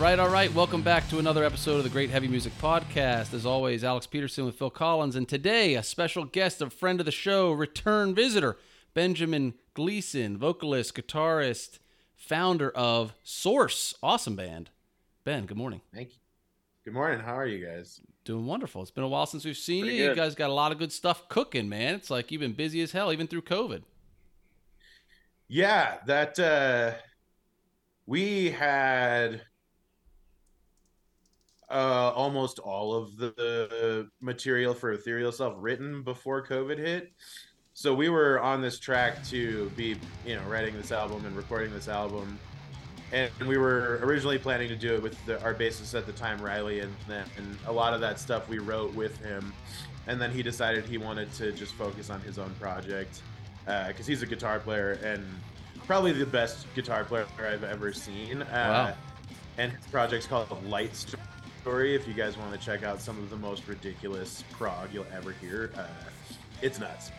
Right, all right. Welcome back to another episode of the Great Heavy Music Podcast. As always, Alex Peterson with Phil Collins, and today a special guest, a friend of the show, return visitor, Benjamin Gleason, vocalist, guitarist, founder of Source, awesome band. Ben, good morning. Thank you. Good morning. How are you guys? Doing wonderful. It's been a while since we've seen Pretty you. You guys got a lot of good stuff cooking, man. It's like you've been busy as hell, even through COVID. Yeah, that uh we had uh almost all of the material for Ethereal Self written before COVID hit. So we were on this track to be, you know, writing this album and recording this album. And we were originally planning to do it with the, our bassist at the time, Riley, and then and a lot of that stuff we wrote with him. And then he decided he wanted to just focus on his own project because he's a guitar player and probably the best guitar player I've ever seen. Uh, Wow. And his project's called Light Story. If you guys want to check out some of the most ridiculous prog you'll ever hear, uh, it's nuts.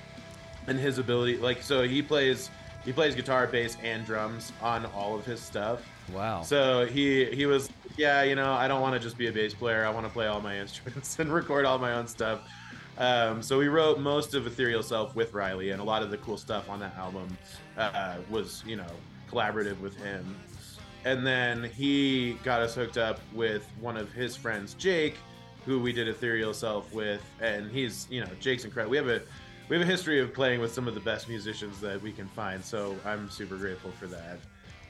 And his ability, like, so he plays he plays guitar, bass, and drums on all of his stuff. Wow. So he he was yeah, you know, I don't want to just be a bass player. I want to play all my instruments and record all my own stuff. Um, so we wrote most of Ethereal Self with Riley, and a lot of the cool stuff on that album uh, was you know collaborative with him. And then he got us hooked up with one of his friends, Jake, who we did Ethereal Self with, and he's you know Jake's incredible. We have a we have a history of playing with some of the best musicians that we can find, so I'm super grateful for that.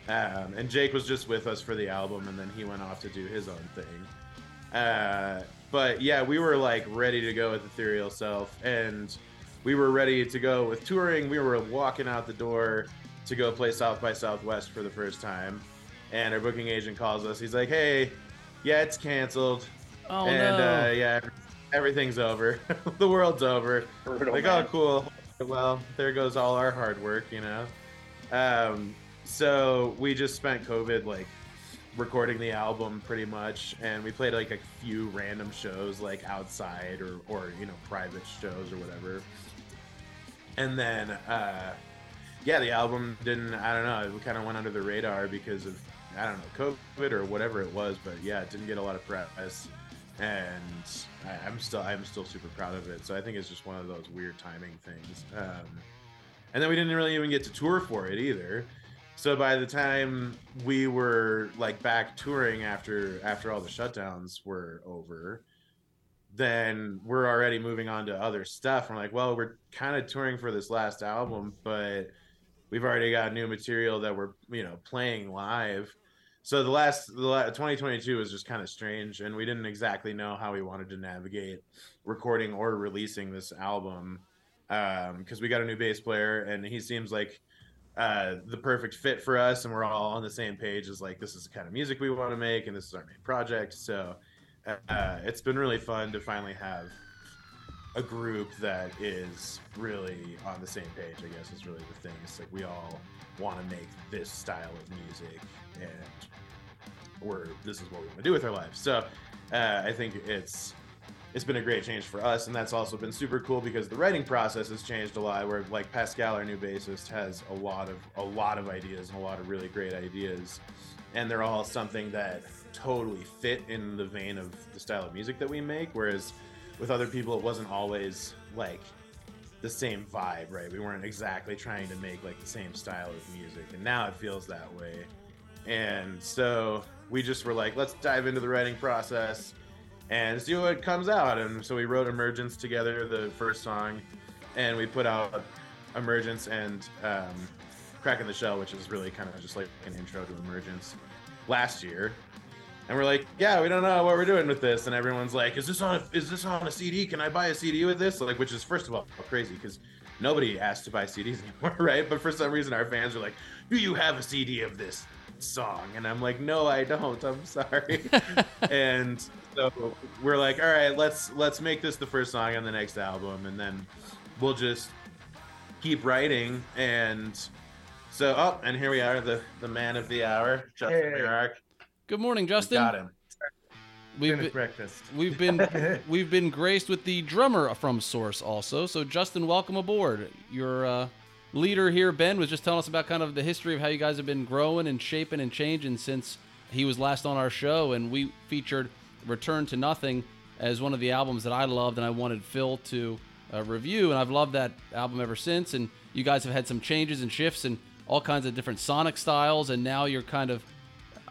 Um, and Jake was just with us for the album, and then he went off to do his own thing. Uh, but yeah, we were like ready to go with Ethereal Self, and we were ready to go with touring. We were walking out the door to go play South by Southwest for the first time, and our booking agent calls us. He's like, "Hey, yeah, it's canceled, oh and no. uh, yeah, everything's over. the world's over." Brutal, like, man. oh, cool. Well, there goes all our hard work, you know. Um, so we just spent COVID like recording the album pretty much, and we played like a few random shows like outside or or you know private shows or whatever. And then, uh, yeah, the album didn't. I don't know. It kind of went under the radar because of I don't know COVID or whatever it was, but yeah, it didn't get a lot of press and I, I'm still I'm still super proud of it. So I think it's just one of those weird timing things. Um, and then we didn't really even get to tour for it either. So by the time we were like back touring after after all the shutdowns were over, then we're already moving on to other stuff. We're like, well, we're kind of touring for this last album, but we've already got new material that we're you know playing live. So the last the la 2022 was just kind of strange and we didn't exactly know how we wanted to navigate recording or releasing this album because we got a new bass player and he seems like uh, the perfect fit for us and we're all on the same page as like this is the kind of music we want to make and this is our main project. So uh, it's been really fun to finally have a group that is really on the same page i guess is really the thing. It's like we all want to make this style of music and we're this is what we want to do with our lives. So uh, i think it's it's been a great change for us and that's also been super cool because the writing process has changed a lot where like pascal our new bassist has a lot of a lot of ideas and a lot of really great ideas and they're all something that totally fit in the vein of the style of music that we make whereas with other people it wasn't always like the same vibe right? We weren't exactly trying to make like the same style of music and now it feels that way. And so we just were like let's dive into the writing process and see what comes out. And so we wrote emergence together the first song and we put out emergence and um, cracking the shell which is really kind of just like an intro to emergence last year and we're like yeah we don't know what we're doing with this. And everyone's like is this on a, is this on a cd can i buy a cd with this? Like which is first of all crazy because nobody asked to buy cds anymore right? But for some reason our fans are like do you have a cd of this song? And i'm like no i don't. I'm sorry. And so we're like all right let's let's make this the first song on the next album. And then we'll just keep writing. And so oh and here we are the the man of the hour justin Hey. Mirarck. Good morning, We Justin. got him We've been, breakfast. we've been we've been graced with the drummer from Source also. So Justin, welcome aboard. Your uh, leader here, Ben, was just telling us about kind of the history of how you guys have been growing and shaping and changing since he was last on our show, and we featured "Return to Nothing" as one of the albums that I loved, and I wanted Phil to uh, review, and I've loved that album ever since. And you guys have had some changes and shifts and all kinds of different sonic styles, and now you're kind of,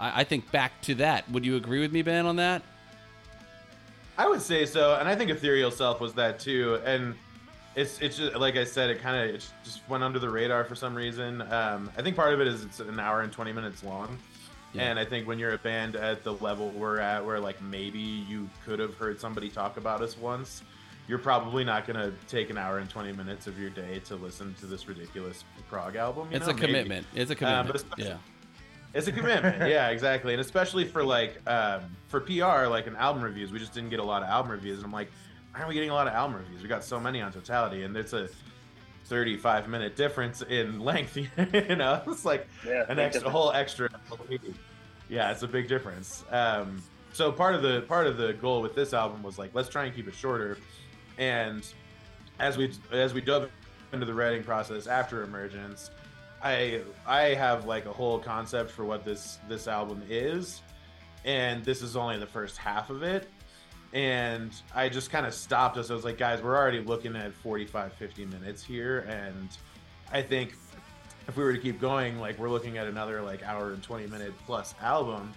I, I think, back to that. Would you agree with me, Ben, on that? I would say so, and I think Ethereal Self was that too. And it's it's just like I said, it kind of just went under the radar for some reason. Um, I think part of it is it's an hour and twenty minutes long, yeah. and I think when you're a band at the level we're at, where like maybe you could have heard somebody talk about us once, you're probably not going to take an hour and 20 minutes of your day to listen to this ridiculous prog album. it's know? a commitment. It's a um, commitment. Um, yeah. It's a commitment. yeah, exactly. And especially for like um, for PR, like in album reviews, we just didn't get a lot of album reviews, and I'm like, why aren't we getting a lot of album reviews? We got so many on totality, and it's a 35 minute difference in length. you know, it's like yeah, an extra, a whole extra. Yeah, it's a big difference. Um, so part of the part of the goal with this album was like, let's try and keep it shorter and as we as we dove into the writing process after emergence i i have like a whole concept for what this this album is and this is only the first half of it. And i just kind of stopped us. I was like guys we're already looking at 45 50 minutes here and i think if we were to keep going like we're looking at another like hour and 20 minute plus album.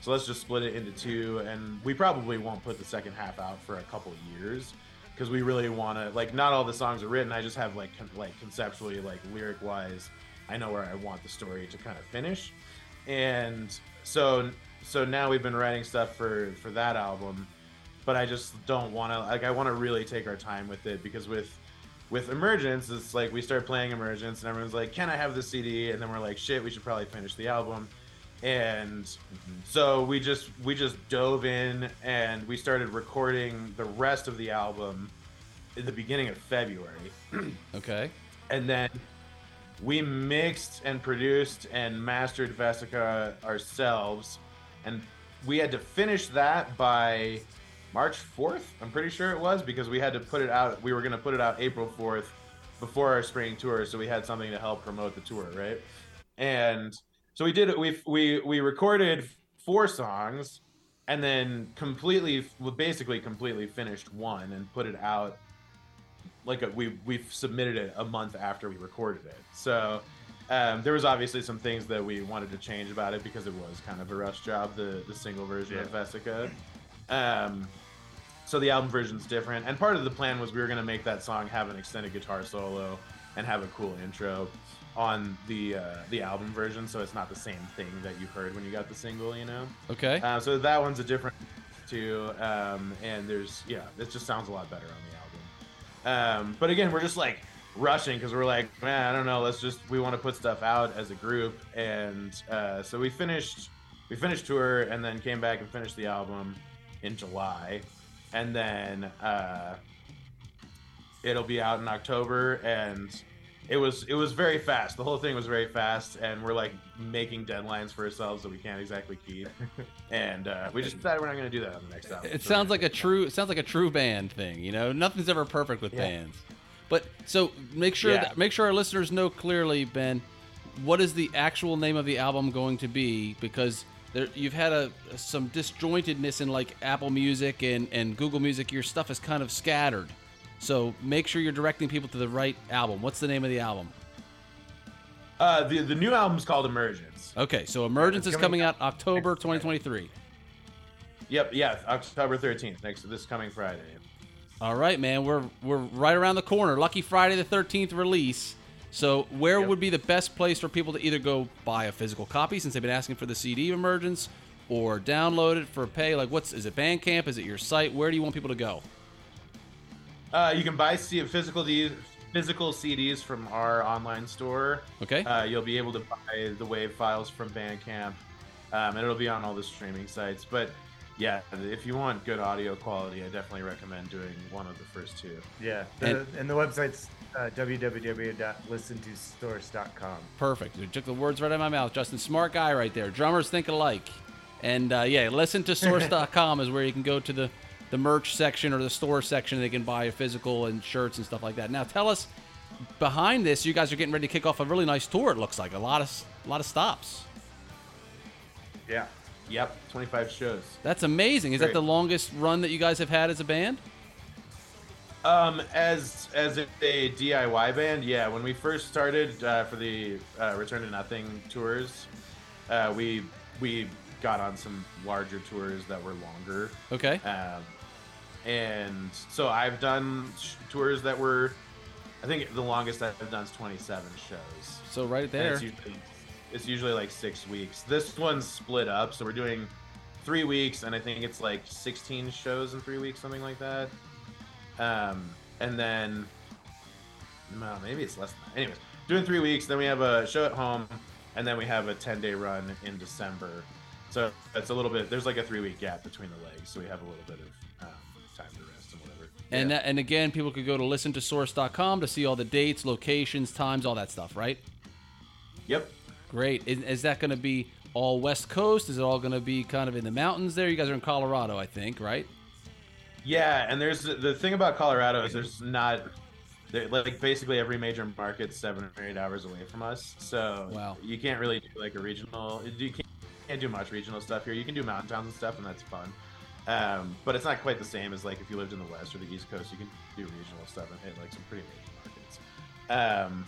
So let's just split it into two and we probably won't put the second half out for a couple years because we really want to like not all the songs are written. I just have like con- like conceptually like lyric wise i know where i want the story to kind of finish and so so now we've been writing stuff for for that album but i just don't want to like i want to really take our time with it because with with emergence it's like we start playing emergence and everyone's like can i have the cd and then we're like shit we should probably finish the album and mm-hmm. so we just we just dove in and we started recording the rest of the album in the beginning of February. okay. And then we mixed and produced and mastered Vesica ourselves and we had to finish that by March 4th. I'm pretty sure it was because we had to put it out we were going to put it out April 4th before our spring tour so we had something to help promote the tour, right? And so we did. We we we recorded four songs, and then completely, basically completely finished one and put it out. Like a, we we submitted it a month after we recorded it. So um, there was obviously some things that we wanted to change about it because it was kind of a rush job, the the single version yeah. of Vesica. Um, so the album version's different, and part of the plan was we were going to make that song have an extended guitar solo and have a cool intro on the uh, the album version, so it's not the same thing that you heard when you got the single. You know. Okay. Uh, so that one's a different too, um, and there's yeah, it just sounds a lot better on the album. Um, but again, we're just like rushing because we're like, man, I don't know. Let's just we want to put stuff out as a group, and uh, so we finished we finished tour and then came back and finished the album in July, and then uh, it'll be out in October and it was it was very fast. The whole thing was very fast, and we're like making deadlines for ourselves that we can't exactly keep. and uh, we just decided we're not going to do that on the next album. It so sounds like a true it sounds like a true band thing. You know, nothing's ever perfect with yeah. bands. But so make sure yeah. that, make sure our listeners know clearly, Ben, what is the actual name of the album going to be? Because there, you've had a some disjointedness in like Apple Music and and Google Music. Your stuff is kind of scattered. So make sure you're directing people to the right album. What's the name of the album? Uh, the the new album's called Emergence. Okay, so Emergence is coming, coming out October 2023. Yep, yeah, October 13th, next to this coming Friday. All right, man, we're we're right around the corner. Lucky Friday the 13th release. So, where yep. would be the best place for people to either go buy a physical copy since they've been asking for the CD of Emergence, or download it for pay? Like, what's is it Bandcamp? Is it your site? Where do you want people to go? Uh, you can buy C- physical D- physical CDs from our online store. Okay. Uh, you'll be able to buy the WAV files from Bandcamp, um, and it'll be on all the streaming sites. But yeah, if you want good audio quality, I definitely recommend doing one of the first two. Yeah, the, and, and, the website's uh, www.listentosource.com. Perfect. You took the words right out of my mouth. Justin, smart guy right there. Drummers think alike. And uh, yeah, listen to source.com is where you can go to the the merch section or the store section. They can buy a physical and shirts and stuff like that. Now, tell us behind this, you guys are getting ready to kick off a really nice tour. It looks like a lot of a lot of stops. Yeah. Yep, 25 shows. That's amazing. Is that the longest run that you guys have had as a band? Um, as as a, a DIY band, yeah. When we first started uh, for the uh, Return to Nothing tours, uh, we we got on some larger tours that were longer. Okay. Um, and so I've done sh- tours that were, I think the longest I've done is 27 shows. So right there. It's usually, it's usually like six weeks. This one's split up, so we're doing three weeks, and I think it's like 16 shows in three weeks, something like that. Um, and then, no, maybe it's less than that. Anyways, doing three weeks, then we have a show at home, and then we have a 10 day run in December. So it's a little bit. There's like a three week gap between the legs, so we have a little bit of time to rest and whatever. And Yeah. that, and again, people could go to listen to source.com to see all the dates, locations, times, all that stuff, right? yep. Great. Is, is that going to be all West Coast? Is it all going to be kind of in the mountains there? You guys are in Colorado, I think, right? Yeah, and there's the thing about Colorado is there's not like basically every major market's seven or eight hours away from us, so Wow. you can't really do like a regional. You can't, can't do much regional stuff here. You can do mountain towns and stuff, and that's fun. Um, but it's not quite the same as like if you lived in the west or the east coast. You can do regional stuff and hit like some pretty major markets. Um,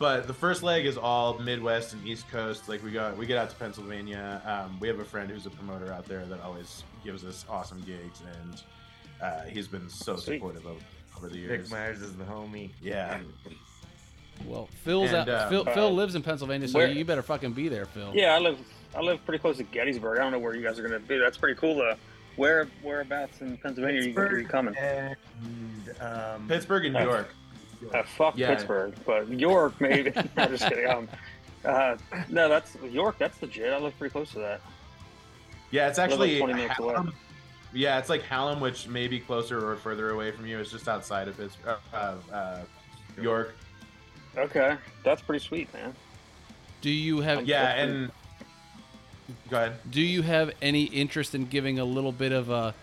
but the first leg is all Midwest and East Coast. Like we got, we get out to Pennsylvania. Um, we have a friend who's a promoter out there that always gives us awesome gigs, and uh, he's been so Sweet. supportive of, over the Vic years. Myers is the homie. Yeah, Well, Phil's And, out, uh, Phil, uh, Phil lives in Pennsylvania, so where- you better fucking be there, Phil. Yeah, I live I live pretty close to Gettysburg. I don't know where you guys are going to be. That's pretty cool. To where whereabouts in Pennsylvania are you, are you coming? And um, Pittsburgh and New Uh, York. Uh, fuck Yeah. Pittsburgh, but York maybe. I'm just kidding. Um, uh, no, that's York. That's legit. I live pretty close to that. Yeah, it's We're like actually 20 minutes away. Yeah, it's like Hallam, which may be closer or further away from you. It's just outside of Pittsburgh, uh, uh, York. Okay, that's pretty sweet, man. Do you have Yeah, That's pretty- and go ahead. Do you have any interest in giving a little bit of a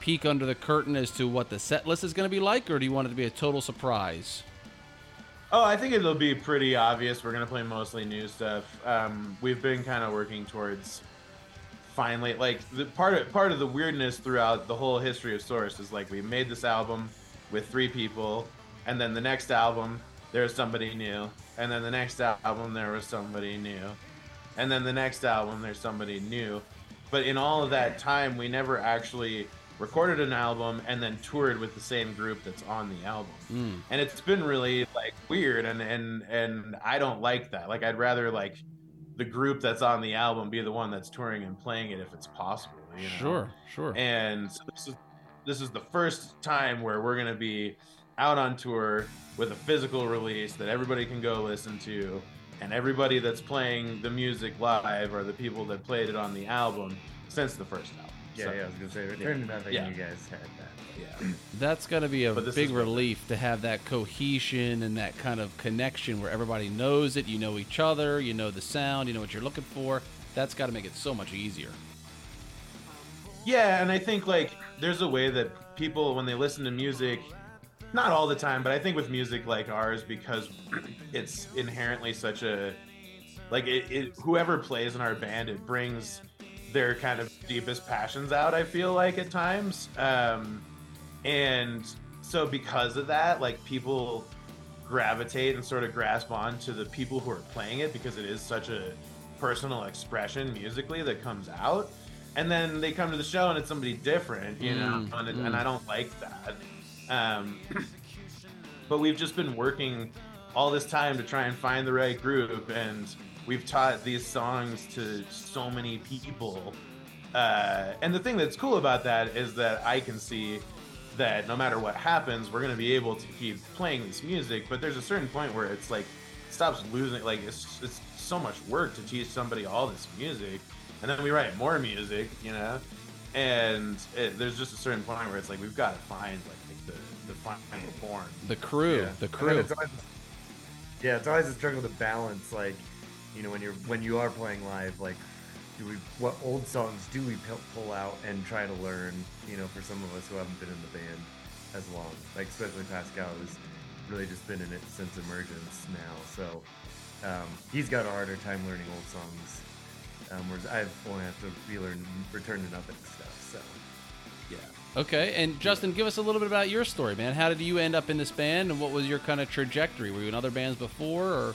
peek under the curtain as to what the set list is going to be like, or do you want it to be a total surprise? Oh, I think it'll be pretty obvious. We're gonna play mostly new stuff. Um, we've been kind of working towards finally, like the part of part of the weirdness throughout the whole history of Source is like we made this album with three people, and then the next album there was somebody new, and then the next album there was somebody new, and then the next album there's somebody new. But in all of that time, we never actually recorded an album and then toured with the same group that's on the album Mm. and it's been really like weird and and and i don't like that like i'd rather like the group that's on the album be the one that's touring and playing it if it's possible you know? Sure, sure. and so this is this is the first time where we're going to be out on tour with a physical release that everybody can go listen to and everybody that's playing the music live are the people that played it on the album since the first album yeah, So, yeah, I was gonna say Return to Nothing. Yeah. You guys had that. yeah. That's got to be a big relief to have that cohesion and that kind of connection where everybody knows it. You know each other, you know the sound, you know what you're looking for. That's got to make it so much easier. Yeah, and I think like there's a way that people when they listen to music, not all the time, but I think with music like ours because it's inherently such a like it, it whoever plays in our band it brings their kind of deepest passions out i feel like at times. Um and so because of that like people gravitate and sort of grasp on to the people who are playing it because it is such a personal expression musically that comes out. And then they come to the show and it's somebody different you know Mm, and, it, mm. and i don't like that um but we've just been working all this time to try and find the right group and we've taught these songs to so many people. Uh, and the thing that's cool about that is that i can see that no matter what happens we're going to be able to keep playing this music but there's a certain point where it's like it stops losing like it's, it's so much work to teach somebody all this music and then we write more music you know and it, there's just a certain point where it's like we've got to find like the, the final form The crew, Yeah. the crew. It's always, yeah, it's always a struggle to balance. Like, you know, when you're when you are playing live, like, do we what old songs do we pull out and try to learn? You know, for some of us who haven't been in the band as long, like especially Pascal, who's really just been in it since emergence now. So um, he's got a harder time learning old songs. Um, whereas I only have to relearn return to nothing and stuff. So Yeah. Okay, and Justin, give us a little bit about your story, man. How did you end up in this band, and what was your kind of trajectory? Were you in other bands before, or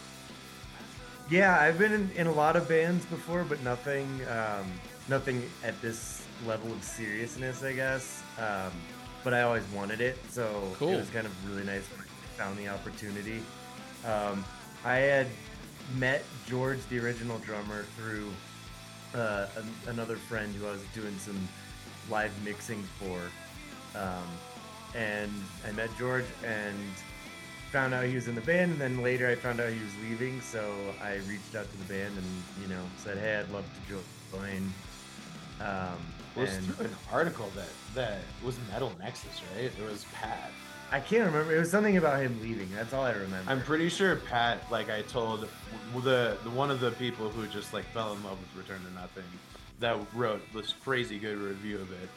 yeah, I've been in, in a lot of bands before, but nothing um, nothing at this level of seriousness, I guess. Um, but I always wanted it, so Cool. it was kind of really nice I found the opportunity. Um, I had met George, the original drummer, through uh, an, another friend who I was doing some live mixing for, um, and I met George and found out he was in the band. And then later, I found out he was leaving, so I reached out to the band and you know said, "Hey, I'd love to jo- join." Um, was and through an article that that was Metal Nexus, right? It was Pat. I can't remember. It was something about him leaving. That's all I remember. I'm pretty sure Pat, like I told the, the one of the people who just like fell in love with Return to Nothing, that wrote this crazy good review of it.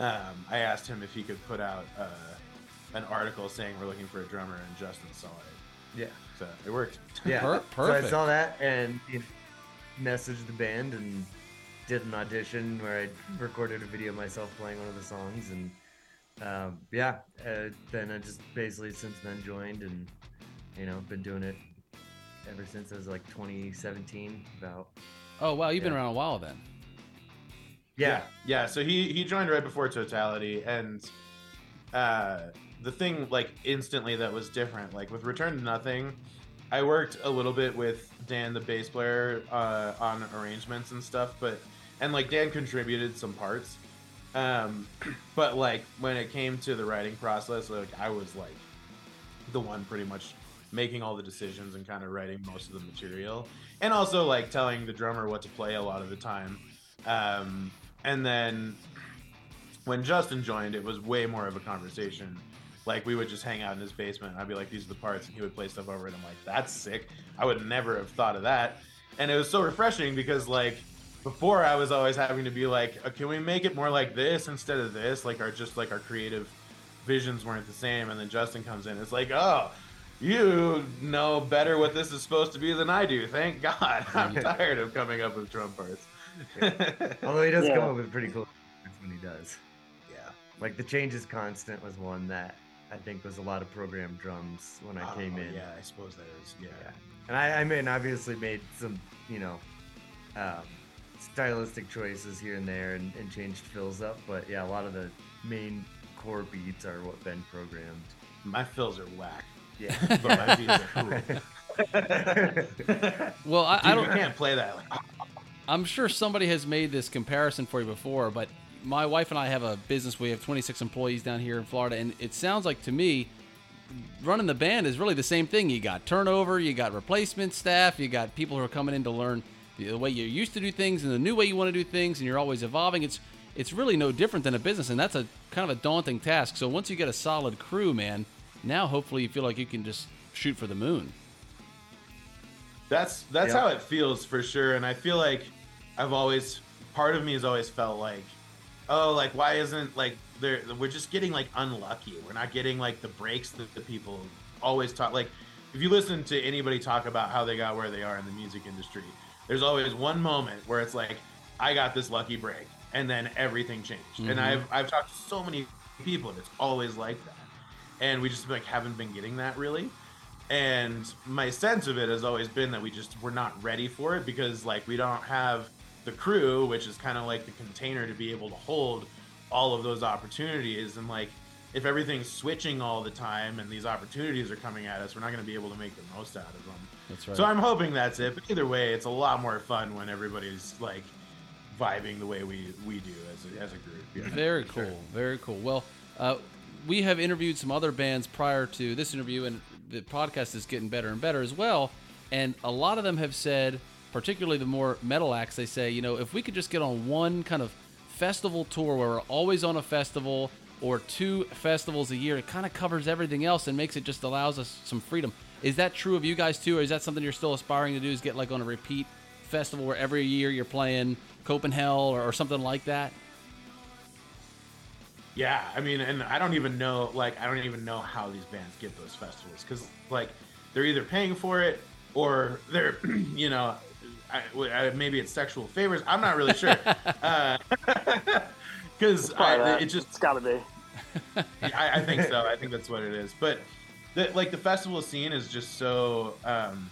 Um, I asked him if he could put out uh, an article saying we're looking for a drummer, and Justin saw it. yeah. So it worked. Yeah. Per- So I saw that and you know, messaged the band and did an audition where I recorded a video of myself playing one of the songs and um, yeah, uh, then I just basically since then joined and you know been doing it ever since. It was like 2017 about. Oh wow, you've been around a while then. yeah yeah so he he joined right before totality and uh the thing like instantly that was different like with return to nothing i worked a little bit with dan the bass player uh on arrangements and stuff but and like dan contributed some parts um but like when it came to the writing process like i was like the one pretty much making all the decisions and kind of writing most of the material and also like telling the drummer what to play a lot of the time um, and then when Justin joined, it was way more of a conversation. Like we would just hang out in his basement. And I'd be like, "These are the parts," and he would play stuff over it. I'm like, "That's sick." I would never have thought of that, and it was so refreshing because like before, I was always having to be like, uh, "Can we make it more like this instead of this?" Like our just like our creative visions weren't the same. And then Justin comes in. It's like, "Oh." You know better what this is supposed to be than I do. Thank God. I'm tired of coming up with drum parts. although he does Yeah. come up with pretty cool things when he does yeah. like the changes constant was one that I think was a lot of programmed drums when I came Oh, in Yeah, I suppose that is. Yeah. Yeah. And I, I mean, obviously made some, you know, um, stylistic choices here and there and, and changed fills up. But yeah, a lot of the main core beats are what Ben programmed. My fills are whack, Yeah. but my beats are cool. Well, I, I don't. you can't play that. Like, I'm sure somebody has made this comparison for you before, but my wife and I have a business. We have 26 employees down here in Florida, and it sounds like to me, running the band is really the same thing. You got turnover, you got replacement staff, you got people who are coming in to learn the, the way you used to do things and the new way you want to do things, and you're always evolving. It's it's really no different than a business, and that's a kind of a daunting task. So once you get a solid crew, man, now hopefully you feel like you can just shoot for the moon. that's that's Yeah. how it feels for sure. And I feel like I've always part of me has always felt like, oh, like why isn't like there? We're just getting like unlucky. We're not getting like the breaks that the people always talk. Like if you listen to anybody talk about how they got where they are in the music industry, there's always one moment where it's like, I got this lucky break, and then everything changed. And Mhm. I've I've talked to so many people, and it's always like that. And we just like haven't been getting that really. And my sense of it has always been that we just we're not ready for it because like we don't have the crew, which is kind of like the container to be able to hold all of those opportunities. And like if everything's switching all the time and these opportunities are coming at us, we're not going to be able to make the most out of them. That's right. So I'm hoping that's it. But either way, it's a lot more fun when everybody's like vibing the way we we do as a, as a group. Yeah. Very cool. Very cool. Well, uh, we have interviewed some other bands prior to this interview, and the podcast is getting better and better as well. And a lot of them have said, particularly the more metal acts, they say, you know, if we could just get on one kind of festival tour where we're always on a festival or two festivals a year, it kind of covers everything else and makes it just allows us some freedom. Is that true of you guys too, or is that something you're still aspiring to do? Is get like on a repeat festival where every year you're playing Copenhagen or, or something like that? Yeah, I mean, and I don't even know, like, I don't even know how these bands get those festivals because, like, they're either paying for it or they're, you know, I, I, maybe it's sexual favors. I'm not really sure. Because uh, it just it's got to be. I, I, think so. I think that's what it is. But the, like the festival scene is just so. Um,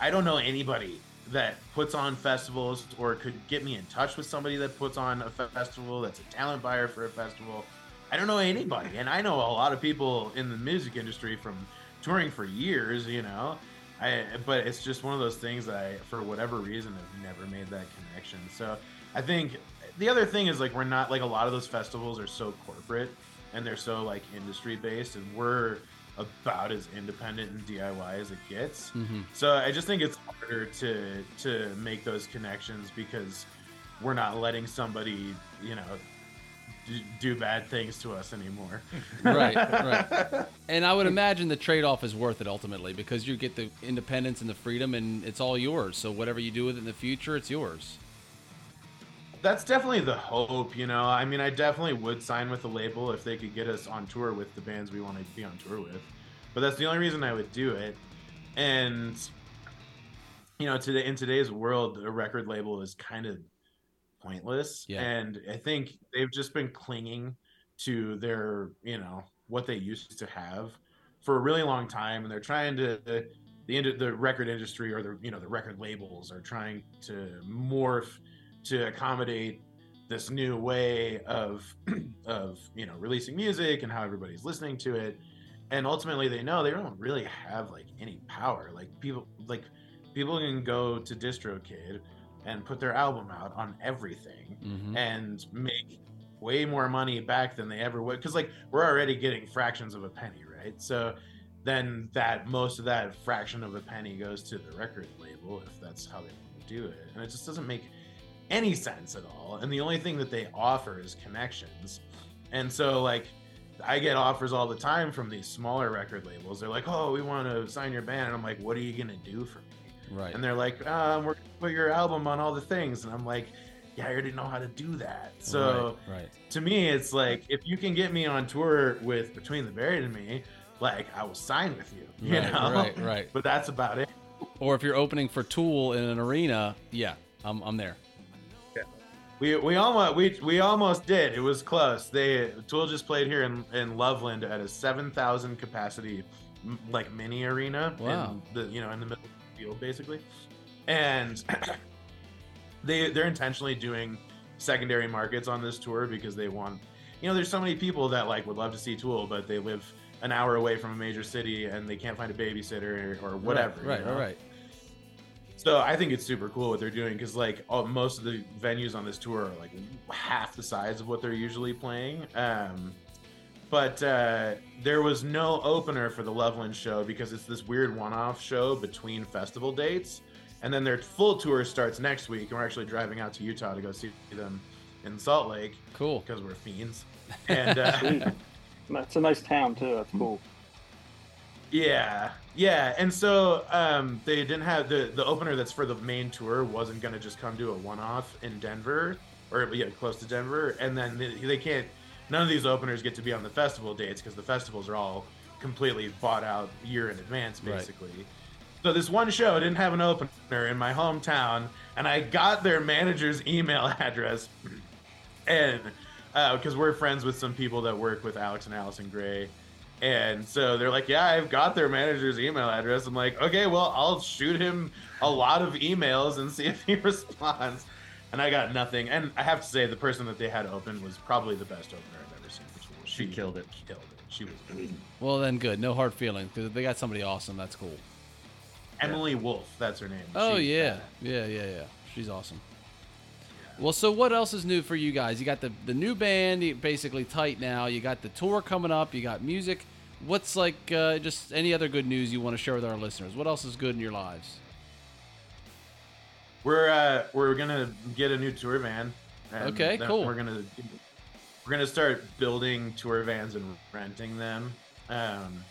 I don't know anybody that puts on festivals or could get me in touch with somebody that puts on a festival that's a talent buyer for a festival. I don't know anybody, and I know a lot of people in the music industry from touring for years. You know, I but it's just one of those things that I, for whatever reason, have never made that connection. So I think the other thing is like we're not like a lot of those festivals are so corporate and they're so like industry based, and we're about as independent and DIY as it gets. Mm-hmm. So I just think it's harder to to make those connections because we're not letting somebody, you know, do bad things to us anymore. right, right. And I would imagine the trade-off is worth it ultimately because you get the independence and the freedom and it's all yours. So whatever you do with it in the future, it's yours. That's definitely the hope, you know. I mean, I definitely would sign with the label if they could get us on tour with the bands we want to be on tour with. But that's the only reason I would do it. And you know, today in today's world, a record label is kind of pointless. Yeah. And I think they've just been clinging to their, you know, what they used to have for a really long time, and they're trying to the the record industry or the you know the record labels are trying to morph to accommodate this new way of of you know releasing music and how everybody's listening to it. And ultimately they know they don't really have like any power. Like people like people can go to distrokid and put their album out on everything mm-hmm. and make way more money back than they ever would. Because like we're already getting fractions of a penny right? So then that most of that fraction of a penny goes to the record label if that's how they want to do it. And it just doesn't make any sense at all and the only thing that they offer is connections and so like i get offers all the time from these smaller record labels they're like oh we want to sign your band and i'm like what are you gonna do for me Right. and they're like, um, "We're gonna put your album on all the things," and I'm like, "Yeah, I already know how to do that." So right, right. to me, it's like if you can get me on tour with Between the Buried and Me, like I will sign with you. You Right, know, right, right. But that's about it. Or if you're opening for Tool in an arena, yeah, I'm, I'm there. We, we almost we, we almost did. It was close. They Tool just played here in, in Loveland at a seven thousand capacity like mini arena. Wow. In the you know in the middle of the field basically, and they they're intentionally doing secondary markets on this tour because they want you know there's so many people that like would love to see Tool but they live an hour away from a major city and they can't find a babysitter or, or whatever. you Right, right, know? right. So I think it's super cool what they're doing because like all, most of the venues on this tour are like half the size of what they're usually playing. Um, but uh, there was no opener for the Loveland show because it's this weird one-off show between festival dates, and then their full tour starts next week, and we're actually driving out to Utah to go see them in Salt Lake Cool. because we're fiends. And uh, It's a nice town too. That's cool. Yeah, yeah, and so um, they didn't have the the opener that's for the main tour wasn't gonna just come do a one off in Denver or yeah, close to Denver, and then they, they can't. None of these openers get to be on the festival dates because the festivals are all completely bought out year in advance, Right. basically. So this one show didn't have an opener in my hometown, and I got their manager's email address, and because we're friends with some people that work with Alex and Allyson Grey. And so they're like, yeah, I've got their manager's email address. I'm like, okay, well, I'll shoot him a lot of emails and see if he responds. And I got nothing. And I have to say, the person that they had open was probably the best opener I've ever seen. She killed it. She killed it. She was great. Well, then good. No hard feelings because they got somebody awesome. That's cool. Emily Wolfe, that's her name. Oh She's yeah, bad. yeah, yeah, yeah. She's awesome. Well, so what else is new for you guys? You got the the new band, basically tight now. You got the tour coming up. You got music. What's like uh, just any other good news you want to share with our listeners? What else is good in your lives? We're uh, we're gonna get a new tour van. Okay, cool. We're gonna we're gonna start building tour vans and renting them. Um,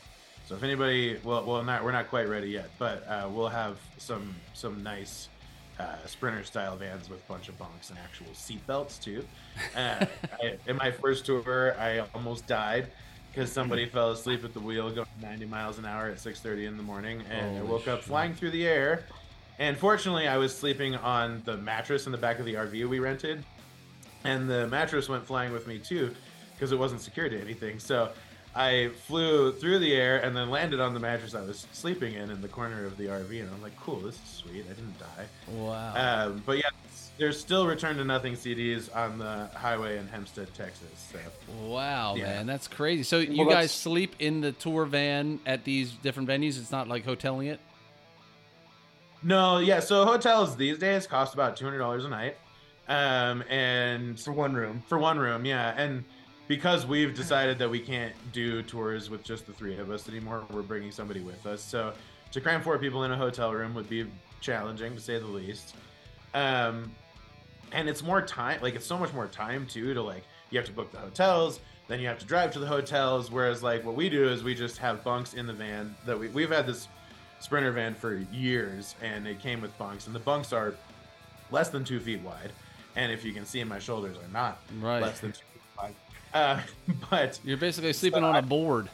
so if anybody, well, well, not we're not quite ready yet, but uh, we'll have some some nice uh, sprinter style vans with a bunch of bunks and actual seat belts too. Uh, I, in my first tour, I almost died because somebody fell asleep at the wheel going 90 miles an hour at 6:30 in the morning, and I Holy woke up shit. flying through the air And fortunately, I was sleeping on the mattress in the back of the RV we rented, and the mattress went flying with me too, because it wasn't secured to anything. So I flew through the air and then landed on the mattress I was sleeping in in the corner of the RV, and I'm like, "Cool, this is sweet. I didn't die." Wow. Um, but yeah, there's still Return to Nothing CDs on the highway in Hempstead, Texas. So wow, yeah. man, that's crazy. So you Well, guys that's- sleep in the tour van at these different venues. It's not like hoteling it. no, yeah. So hotels these days cost about two hundred dollars a night, um, and For one room. for one room, yeah. And because we've decided that we can't do tours with just the three of us anymore, we're bringing somebody with us. So to cram four people in a hotel room would be challenging to say the least. Um, and it's more time, like it's so much more time too. To like, you have to book the hotels, then you have to drive to the hotels. Whereas like what we do is we just have bunks in the van that we we've had this sprinter van for years, and it came with bunks, and the bunks are less than two feet wide. And if you can see, my shoulders are not Right. less than two feet wide. Uh, but You're basically sleeping on a board.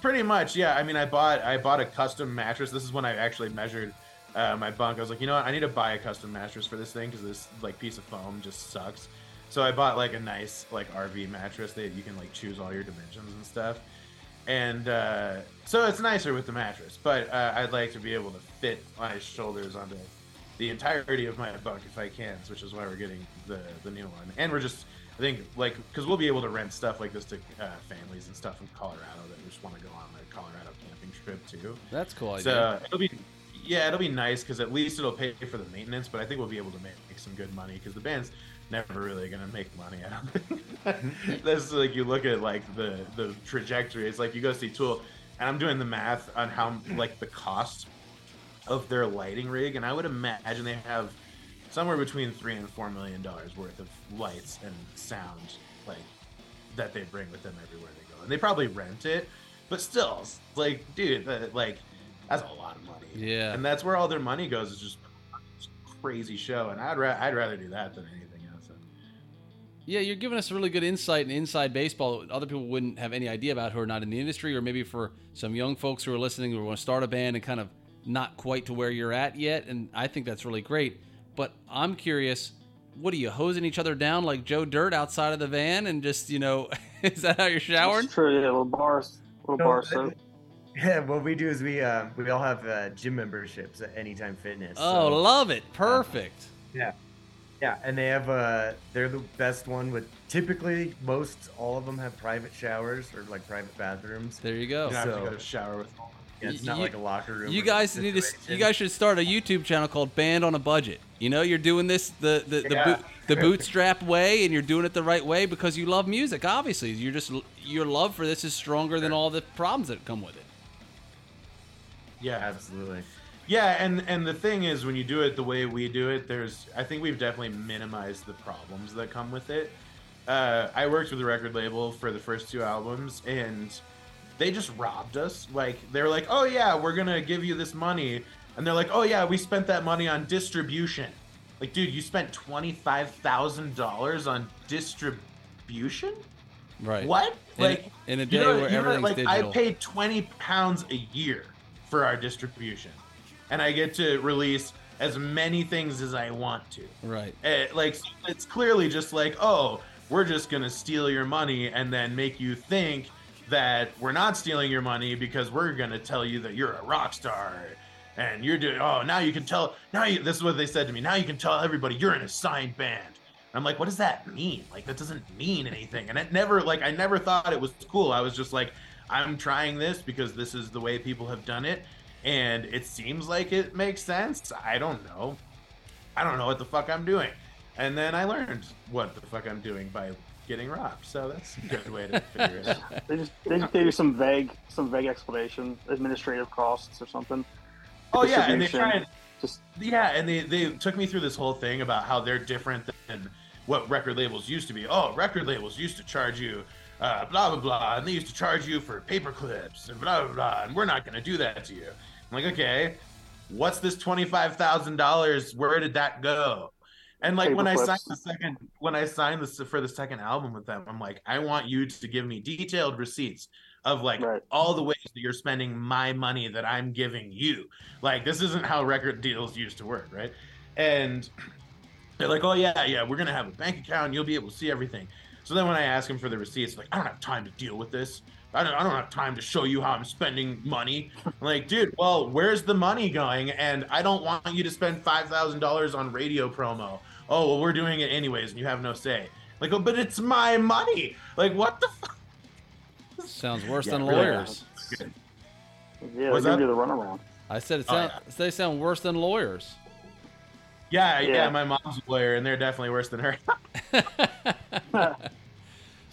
pretty much, yeah. I mean, I bought I bought a custom mattress. This is when I actually measured uh, my bunk. I was like, you know what, I need to buy a custom mattress for this thing because this like piece of foam just sucks. So I bought like a nice like RV mattress that you can like choose all your dimensions and stuff. And uh, so it's nicer with the mattress, but uh, I'd like to be able to fit my shoulders onto the entirety of my bunk if I can, which is why we're getting the the new one. And we're just, I think, like, because we'll be able to rent stuff like this to uh, families and stuff in Colorado that just want to go on a Colorado camping trip too. That's cool. Idea. So it'll be, yeah, it'll be nice because at least it'll pay for the maintenance. But I think we'll be able to make, make some good money because the band's never really gonna make money. I don't think. Mm-hmm. That's like you look at like the the trajectory. It's like you go see Tool, and I'm doing the math on how like the cost of their lighting rig, and I would imagine they have somewhere between three and four million dollars worth of lights and sound like that they bring with them everywhere they go, and they probably rent it, but still, like, dude, that, like that's a lot of money. Yeah. and that's where all their money goes is just crazy show, and I'd ra- I'd rather do that than anything else. Yeah, you're giving us a really good insight and inside baseball that other people wouldn't have any idea about who are not in the industry, or maybe for some young folks who are listening who want to start a band and kind of not quite to where you're at yet. And I think that's really great. But I'm curious, what are you hosing each other down like Joe Dirt outside of the van and just, you know, is that how you're showering? It's true, yeah, little bars, little No, bar soap. Yeah, what we do is we uh, we all have uh, gym memberships at Anytime Fitness. Oh, so- love it. Perfect. yeah, yeah, and they have uh, they're the best one with typically most all of them have private showers or like private bathrooms. There you go. You don't have to So- go to shower with. Yeah, it's Y- not you- like a locker room. You or guys need to. You guys should start a YouTube channel called Band on a Budget. You know, you're doing this the the the, Yeah. boot, the bootstrap way, and you're doing it the right way because you love music. Obviously, you're just your love for this is stronger than all the problems that come with it. Yeah, absolutely. Yeah, and and the thing is, when you do it the way we do it, there's I think we've definitely minimized the problems that come with it. Uh, I worked with a record label for the first two albums, and they just robbed us. Like they were like, "Oh yeah, we're gonna give you this money," and they're like, "Oh yeah, we spent that money on distribution." Like, dude, you spent twenty five thousand dollars on distribution? Right. What? In a- Like in a you day know- where you know, everything's like, digital. I paid twenty pounds a year for our distribution, and I get to release as many things as I want to. Right. Eh, like it's clearly just like, oh, we're just gonna steal your money and then make you think that we're not stealing your money because we're gonna tell you that you're a rock star and you're doing. Oh, now you can tell. Now you, this is what they said to me. Now you can tell everybody you're in a signed band. I'm like, what does that mean? Like that doesn't mean anything. And it never like I never thought it was cool. I was just like, I'm trying this because this is the way people have done it, and it seems like it makes sense. I don't know. I don't know what the fuck I'm doing. And then I learned what the fuck I'm doing by getting robbed. So that's a good way to figure it out. They just they just gave you some vague some vague explanation, administrative costs or something. Oh yeah, and they and Just yeah, and they they took me through this whole thing about how they're different than what record labels used to be. Oh, record labels used to charge you uh, blah blah blah, and they used to charge you for paper clips and blah blah blah, and we're not going to do that to you. I'm like, okay, what's this twenty five thousand dollars? Where did that go? And like when I Paper signed the second, when I signed this for the second album with them, I'm like, I want you to give me detailed receipts of like Right. all the ways that you're spending my money that I'm giving you. Like this isn't how record deals used to work, right? And they're like, oh yeah, yeah, we're gonna have a bank account. And you'll be able to see everything. So then when I ask him for the receipts, like I don't have time to deal with this. I don't, I don't have time to show you how I'm spending money. I'm like, dude, well, where's the money going? And I don't want you to spend five thousand dollars on radio promo. Oh, well, we're doing it anyways, and you have no say. Like, oh, but it's my money. Like, what the? Fuck? Sounds worse Yeah, than really lawyers. Yeah, Was they give that- you the runaround. I said it Oh, sound, they sound worse than lawyers. Yeah, yeah, Yeah. My mom's a lawyer, and they're definitely worse than her.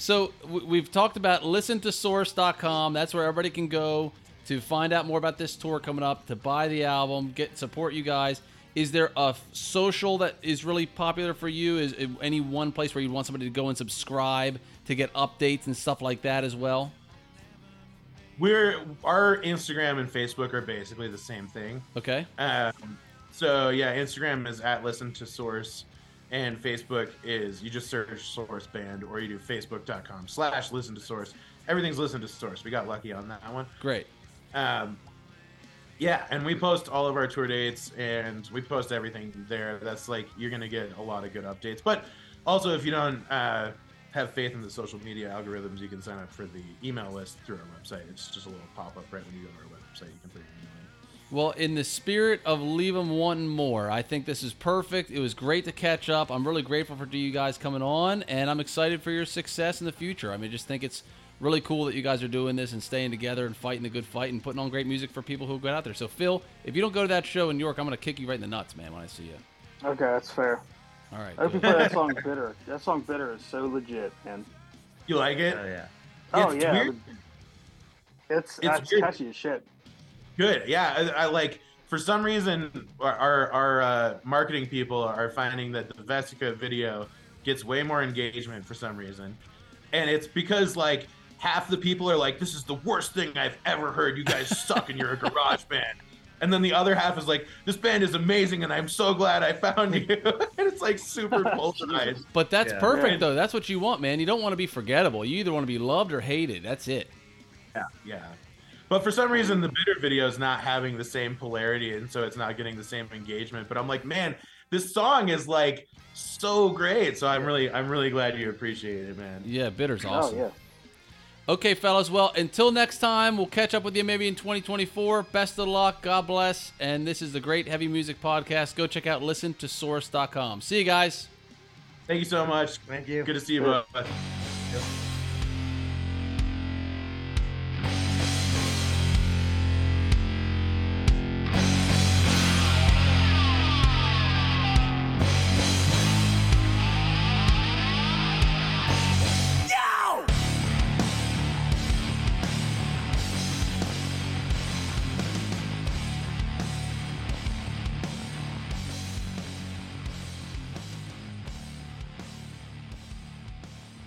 So we've talked about listentosource.com. That's where everybody can go to find out more about this tour coming up, to buy the album, get support you guys. Is there a f- social that is really popular for you? Is it any one place where you'd want somebody to go and subscribe to get updates and stuff like that as well? We're our Instagram and Facebook are basically the same thing. Okay. Um, so yeah, Instagram is at listen to source, and Facebook is you just search source band or you do facebook.com slash listen to source. Everything's listen to source. We got lucky on that one. Great. Um, yeah, and we post all of our tour dates and we post everything there. That's like you're gonna get a lot of good updates. But also, if you don't uh, have faith in the social media algorithms, you can sign up for the email list through our website. It's just a little pop up right when you go to our website. You can put your email. Well, in the spirit of leave them wanting more, I think this is perfect. It was great to catch up. I'm really grateful for you guys coming on, and I'm excited for your success in the future. I mean, just think it's really cool that you guys are doing this and staying together and fighting the good fight and putting on great music for people who go out there. So, Phil, if you don't go to that show in New York, I'm going to kick you right in the nuts, man, when I see you. Okay, that's fair. All right. I hope you play that song "Bitter." That song "Bitter" is so legit, man. You like it? Oh yeah. Oh It's yeah, weird. it's It's it's catchy as shit. Good. Yeah, I, I like. For some reason, our our, our uh, marketing people are finding that the Vesica video gets way more engagement for some reason, and it's because like half the people are like, "This is the worst thing I've ever heard. You guys suck, and you're a garage band." And then the other half is like, "This band is amazing, and I'm so glad I found you." and it's like super polarized. But that's Yeah. perfect, Right. though. That's what you want, man. You don't want to be forgettable. You either want to be loved or hated. That's it. Yeah, yeah. But for some reason, the bitter video is not having the same polarity, and so it's not getting the same engagement. But I'm like, man, this song is like so great. So I'm really, I'm really glad you appreciate it, man. Yeah, bitter's oh, awesome. Oh yeah. Okay, fellas. Well, until next time, we'll catch up with you maybe in 2024. Best of luck. God bless. And this is the Great Heavy Music Podcast. Go check out listentosource.com. See you guys. Thank you so much. Thank you. Good to see you both. Yep.